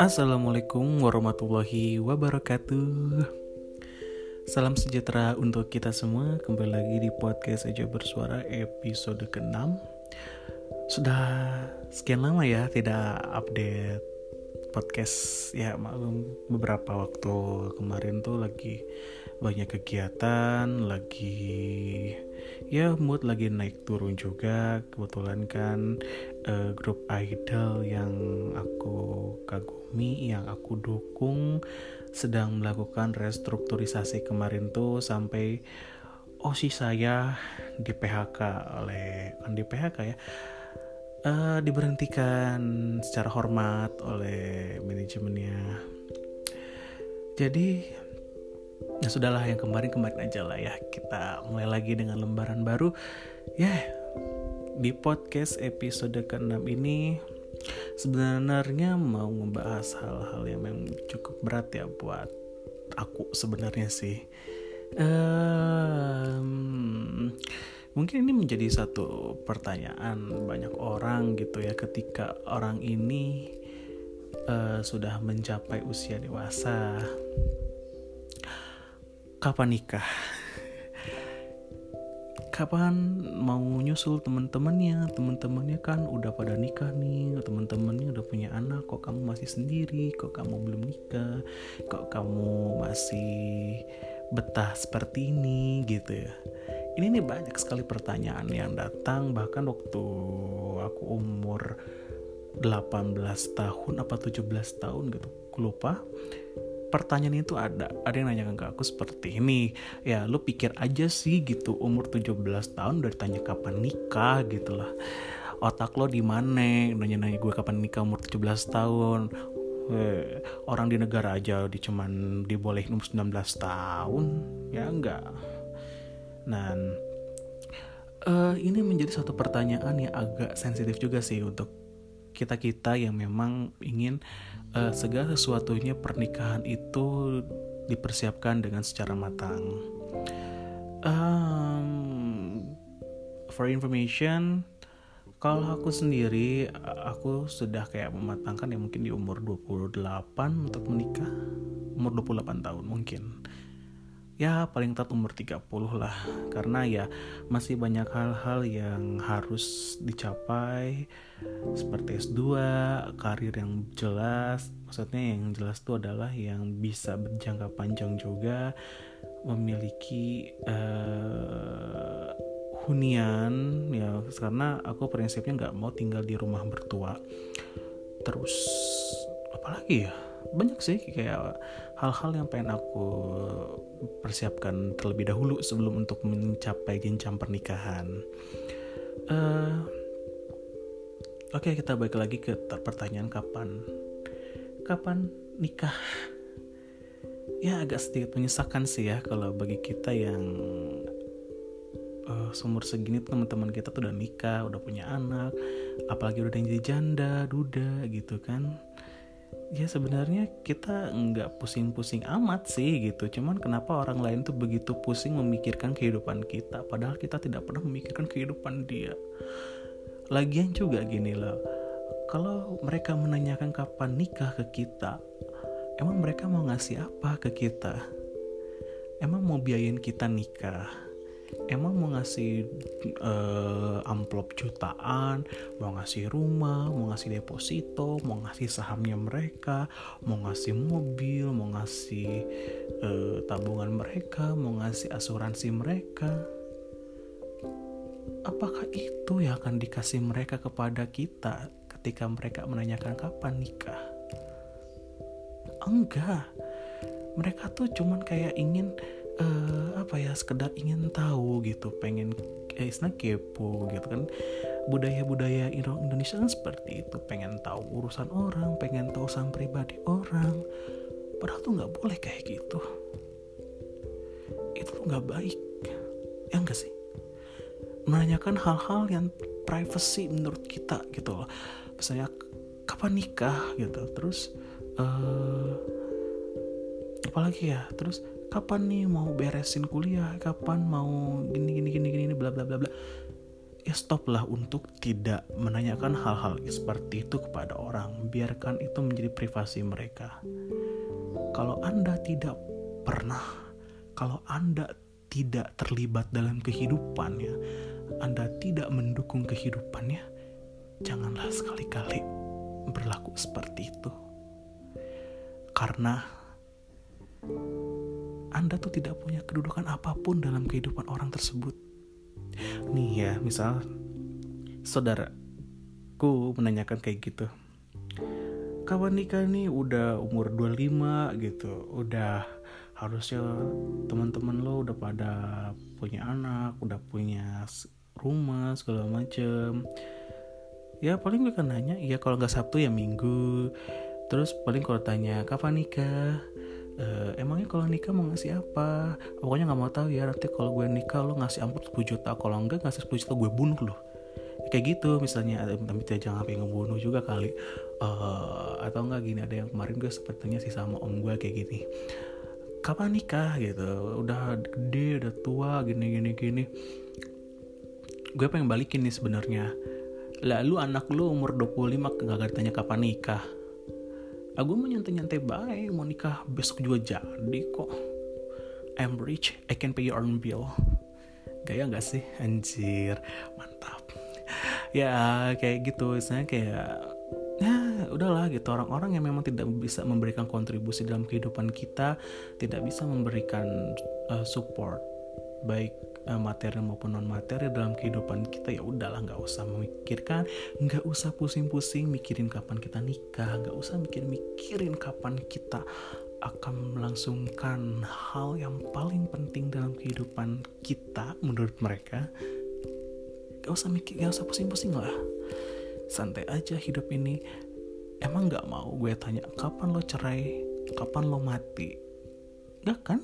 Assalamualaikum warahmatullahi wabarakatuh. Salam sejahtera untuk kita semua. Kembali lagi di podcast Aja Bersuara episode ke-6 Sudah sekian lama ya tidak update podcast. Ya maklum beberapa waktu kemarin tuh lagi banyak kegiatan Lagi ya mood lagi naik turun juga. Kebetulan kan uh, grup idol yang aku kagumi, yang aku dukung sedang melakukan restrukturisasi kemarin tuh sampai OSI saya di PHK oleh kan di PHK ya uh, diberhentikan secara hormat oleh manajemennya. Jadi ya sudahlah yang kemarin-kemarin aja lah ya kita mulai lagi dengan lembaran baru ya di podcast episode ke-6 ini sebenarnya mau membahas hal-hal yang memang cukup berat ya buat aku sebenarnya sih. Um, mungkin ini menjadi satu pertanyaan banyak orang gitu ya ketika orang ini uh, sudah mencapai usia dewasa. Kapan nikah? kapan mau nyusul teman-temannya teman-temannya kan udah pada nikah nih teman-temannya udah punya anak kok kamu masih sendiri kok kamu belum nikah kok kamu masih betah seperti ini gitu ya ini nih banyak sekali pertanyaan yang datang bahkan waktu aku umur 18 tahun apa 17 tahun gitu lupa. Pertanyaan itu ada ada yang nanya ke aku seperti ini ya lu pikir aja sih gitu umur 17 tahun udah ditanya kapan nikah gitu lah. Otak lo di mana? Nanya-nanya gue kapan nikah umur 17 tahun? Eh, orang di negara aja di cuman dibolehin umur 19 tahun. Ya enggak dan uh, ini menjadi satu pertanyaan yang agak sensitif juga sih untuk kita kita yang memang ingin uh, segala sesuatunya pernikahan itu dipersiapkan dengan secara matang. Um, for information, kalau aku sendiri, aku sudah kayak mematangkan ya mungkin di umur 28 untuk menikah. Umur 28 tahun mungkin ya paling tepat umur 30 lah. Karena ya masih banyak hal-hal yang harus dicapai. Seperti S2, karir yang jelas. Maksudnya yang jelas itu adalah yang bisa berjangka panjang juga. Memiliki uh, hunian ya. Karena aku prinsipnya nggak mau tinggal di rumah bertua terus apalagi ya banyak sih kayak hal-hal yang pengen aku persiapkan terlebih dahulu sebelum untuk mencapai jenjang pernikahan. Uh, Oke okay, kita balik lagi ke pertanyaan kapan kapan nikah? Ya agak sedikit menyesakan sih ya kalau bagi kita yang uh, seumur segini teman-teman kita tuh udah nikah, udah punya anak, apalagi udah jadi janda, duda gitu kan ya sebenarnya kita nggak pusing-pusing amat sih gitu. Cuman kenapa orang lain tuh begitu pusing memikirkan kehidupan kita padahal kita tidak pernah memikirkan kehidupan dia? Lagian juga gini loh kalau mereka menanyakan kapan nikah ke kita emang mereka mau ngasih apa ke kita? Emang mau biayain kita nikah emang mau ngasih uh, amplop jutaan, mau ngasih rumah, mau ngasih deposito, mau ngasih sahamnya mereka, mau ngasih mobil, mau ngasih uh, tabungan mereka, mau ngasih asuransi mereka. Apakah itu yang akan dikasih mereka kepada kita ketika mereka menanyakan kapan nikah? Enggak. Mereka tuh cuman kayak ingin uh, apa ya sekedar ingin tahu gitu pengen eh, istilahnya kepo gitu kan. Budaya-budaya Indonesia kan seperti itu pengen tahu urusan orang pengen tahu urusan pribadi orang. Padahal tuh nggak boleh kayak gitu. Itu tuh nggak baik. Ya enggak sih? Menanyakan hal-hal yang privacy menurut kita gitu loh. Misalnya kapan nikah? gitu. Terus uh, apalagi ya? Terus kapan nih mau beresin kuliah? Kapan mau gini gini gini gini bla bla bla bla. Ya stoplah untuk tidak menanyakan hal-hal seperti itu kepada orang. Biarkan itu menjadi privasi mereka. Kalau anda tidak pernah kalau anda tidak terlibat dalam kehidupannya anda tidak mendukung kehidupannya janganlah sekali-kali berlaku seperti itu. Karena anda tuh tidak punya kedudukan apa pun dalam kehidupan orang tersebut. Nih ya, misal saudaraku menanyakan kayak gitu. Kawan nikah nih udah umur 25 gitu, udah harusnya teman-teman lo udah pada punya anak, udah punya rumah segala macem. Ya paling mereka nanya, ya kalau nggak Sabtu ya Minggu. Terus paling kalau tanya kapan nikah, Uh, emangnya kalau nikah mau ngasih apa? Pokoknya nggak mau tahu ya nanti kalau gue nikah lo ngasih amplop 10 juta kalau enggak ngasih 10 juta gue bunuh lo. Kayak gitu misalnya tapi tidak jangan sampai ngebunuh juga kali. Uh, atau enggak gini ada yang kemarin gue sepertinya sih sama om gue kayak gini. Kapan nikah? gitu. Udah gede udah tua gini gini gini. Gue pengen balikin nih sebenarnya. Lalu anak lu umur 25 gak tanya kapan nikah aku mau nyantai-nyantai baik mau nikah besok juga jadi kok. I'm rich I can pay your own bill. Gaya gak sih? Anjir mantap. Ya kayak gitu misalnya kayak ya udahlah gitu. Orang-orang yang memang tidak bisa memberikan kontribusi dalam kehidupan kita tidak bisa memberikan uh, support baik uh, materi maupun non materi dalam kehidupan kita ya udahlah nggak usah memikirkan nggak usah pusing-pusing mikirin kapan kita nikah nggak usah mikir-mikirin kapan kita akan melangsungkan hal yang paling penting dalam kehidupan kita menurut mereka. Gak usah mikir gak usah pusing-pusing lah. Santai aja hidup ini. Emang gak mau gue tanya kapan lo cerai? Kapan lo mati? Gak kan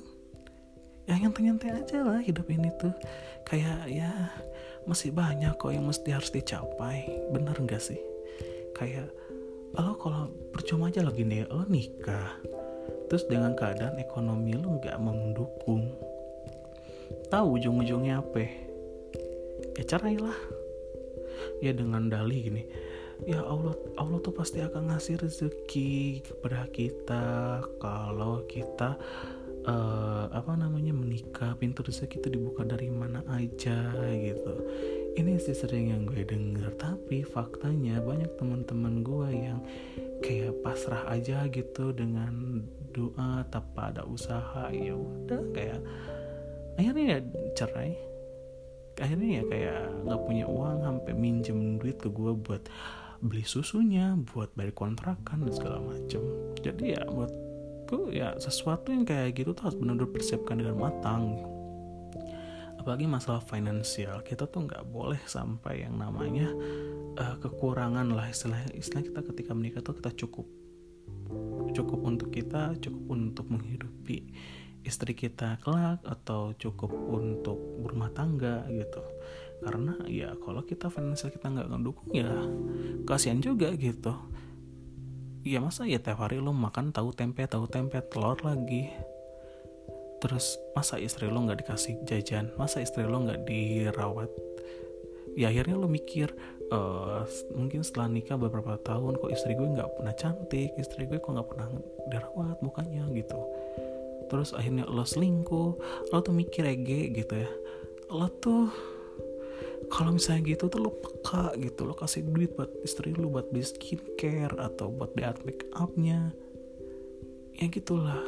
ya nyantai-nyantai aja lah hidup ini tuh. Kayak ya masih banyak kok yang mesti harus dicapai. Bener gak sih? Kayak lo kalau percuma aja lagi nih lo nikah. Terus dengan keadaan ekonomi lo nggak mendukung. Tahu ujung-ujungnya apa? Ya cerai ya dengan dalih gini ya Allah Allah tuh pasti akan ngasih rezeki kepada kita. Kalau kita uh, apa namanya menikah pintu rezeki itu dibuka dari mana aja gitu. Ini sih sering yang gue denger tapi faktanya banyak teman-teman gue yang kayak pasrah aja gitu dengan doa tanpa ada usaha. Ya udah kayak akhirnya ya cerai. Akhirnya ya kayak nggak punya uang sampai minjem duit ke gue buat beli susunya buat bayar kontrakan dan segala macem. Jadi ya buat gue ya sesuatu yang kayak gitu tuh harus benar-benar persiapkan dengan matang. Apalagi masalah finansial kita tuh nggak boleh sampai yang namanya uh, kekurangan lah istilah istilah kita ketika menikah tuh kita cukup cukup untuk kita cukup untuk menghidupi istri kita kelak atau cukup untuk berumah tangga gitu. Karena ya kalau kita finansial kita nggak ngedukung ya kasihan juga gitu ya masa ya tiap hari lo makan tahu tempe tahu tempe telur lagi. Terus masa istri lo nggak dikasih jajan? Masa istri lo nggak dirawat? Ya akhirnya lo mikir uh, mungkin setelah nikah beberapa tahun kok istri gue nggak pernah cantik istri gue kok nggak pernah dirawat mukanya gitu. Terus akhirnya lo selingkuh lo tuh mikir ege gitu ya. Lo tuh kalau misalnya gitu tuh lo peka gitu lo kasih duit buat istri lo buat beli skincare atau buat art make upnya ya gitulah.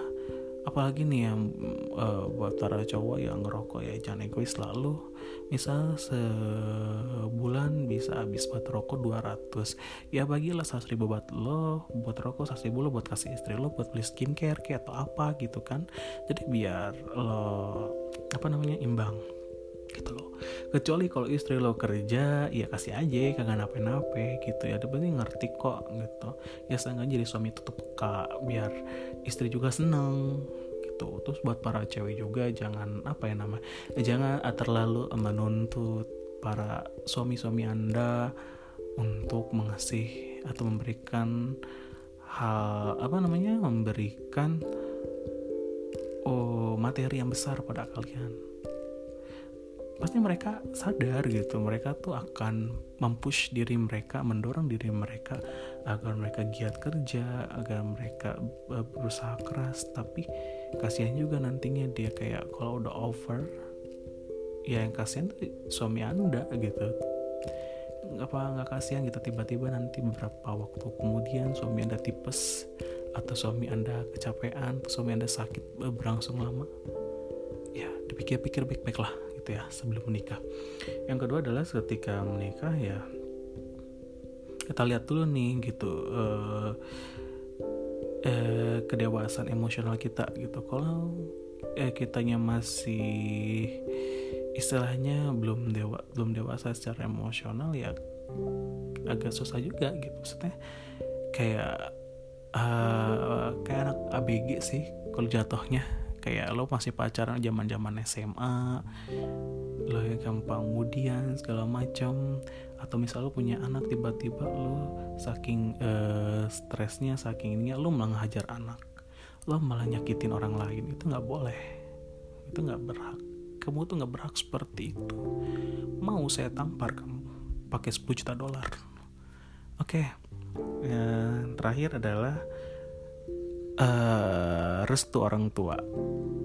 Apalagi nih yang uh, buat para cowok yang ngerokok ya jangan egois selalu misal sebulan bisa habis buat rokok 200 ya bagilah 100 ribu buat lo buat rokok 100 ribu lo buat kasih istri lo buat beli skincare kayak atau apa gitu kan. Jadi biar lo apa namanya imbang gitu loh. Kecuali kalau istri lo kerja ya kasih aja kagak nape-nape gitu ya. Ada penting ngerti kok gitu. Ya saya jadi suami tutup peka biar istri juga seneng gitu. Terus buat para cewek juga jangan apa ya nama eh, jangan terlalu menuntut para suami-suami anda untuk mengasih atau memberikan hal apa namanya memberikan oh materi yang besar pada kalian pasti mereka sadar gitu. Mereka tuh akan mempush diri mereka mendorong diri mereka agar mereka giat kerja agar mereka eh, berusaha keras. Tapi kasihan juga nantinya dia kayak kalau udah over ya yang kasihan tuh suami anda gitu. Apa nggak kasihan gitu. Tiba-tiba nanti beberapa waktu kemudian suami anda tipes atau suami anda kecapean suami anda sakit eh, berlangsung lama ya dipikir-pikir baik-baik lah gitu ya sebelum menikah. Yang kedua adalah ketika menikah ya kita lihat dulu nih gitu uh, uh, kedewasaan emosional kita gitu. Kalau eh, kitanya masih istilahnya belum dewa belum dewasa secara emosional ya agak susah juga gitu. Maksudnya kayak uh, kayak anak ABG sih kalau jatuhnya kayak lo masih pacaran zaman zaman SMA lo yang gampang kemudian segala macam. Atau misal lo punya anak tiba-tiba lo saking uh, stresnya saking ininya lo malah ngajar anak. Lo malah nyakitin orang lain. Itu nggak boleh. Itu nggak berhak. Kamu tuh nggak berhak seperti itu. Mau saya tampar kamu pakai 10 juta dolar. Oke. Okay. yang terakhir adalah uh, restu orang tua.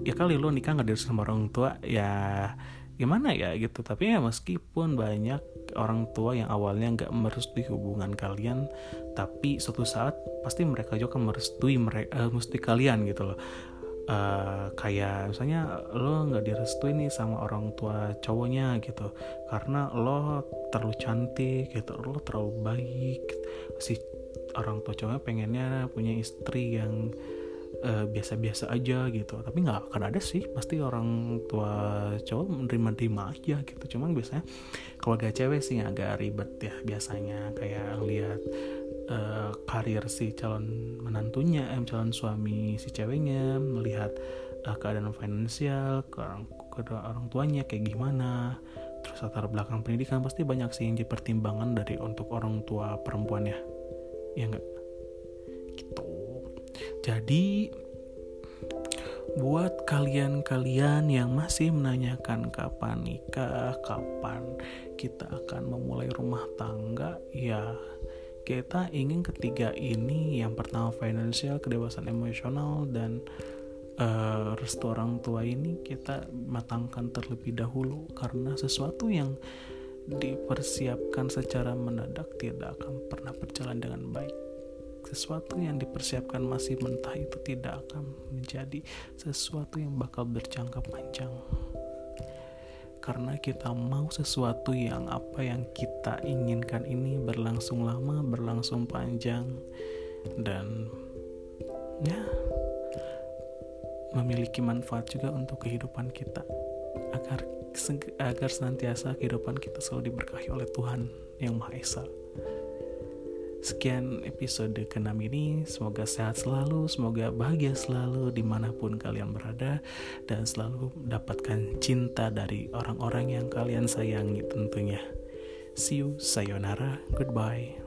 Ya kali lo nikah nggak direstu sama orang tua ya gimana ya gitu. Tapi ya meskipun banyak orang tua yang awalnya nggak merestui hubungan kalian tapi suatu saat pasti mereka juga merestui mereka uh, merestui kalian gitu loh. Uh, kayak misalnya lo nggak direstui nih sama orang tua cowoknya gitu karena lo terlalu cantik gitu lo terlalu baik si orang tua cowoknya pengennya punya istri yang biasa biasa-biasa aja gitu. Tapi nggak akan ada sih. Pasti orang tua cowok menerima-terima aja gitu. Cuman biasanya keluarga cewek sih agak ribet ya biasanya. Kayak lihat uh, karir si calon menantunya eh, calon suami si ceweknya melihat uh, keadaan finansial ke orang, ke orang tuanya kayak gimana. Terus latar belakang pendidikan pasti banyak sih yang dipertimbangkan dari untuk orang tua perempuannya ya enggak gitu. Jadi buat kalian-kalian yang masih menanyakan kapan nikah, kapan kita akan memulai rumah tangga, ya kita ingin ketiga ini yang pertama finansial, kedewasaan emosional dan uh, restu orang tua ini kita matangkan terlebih dahulu. Karena sesuatu yang dipersiapkan secara mendadak tidak akan pernah berjalan dengan baik. Sesuatu yang dipersiapkan masih mentah itu tidak akan menjadi sesuatu yang bakal berjangka panjang. Karena kita mau sesuatu yang apa yang kita inginkan ini berlangsung lama, berlangsung panjang dan ya memiliki manfaat juga untuk kehidupan kita. Agar agar senantiasa kehidupan kita selalu diberkahi oleh Tuhan yang Maha Esa. Sekian episode ke-6 ini, semoga sehat selalu, semoga bahagia selalu di mana pun kalian berada, dan selalu mendapatkan cinta dari orang-orang yang kalian sayangi tentunya. See you, sayonara, goodbye.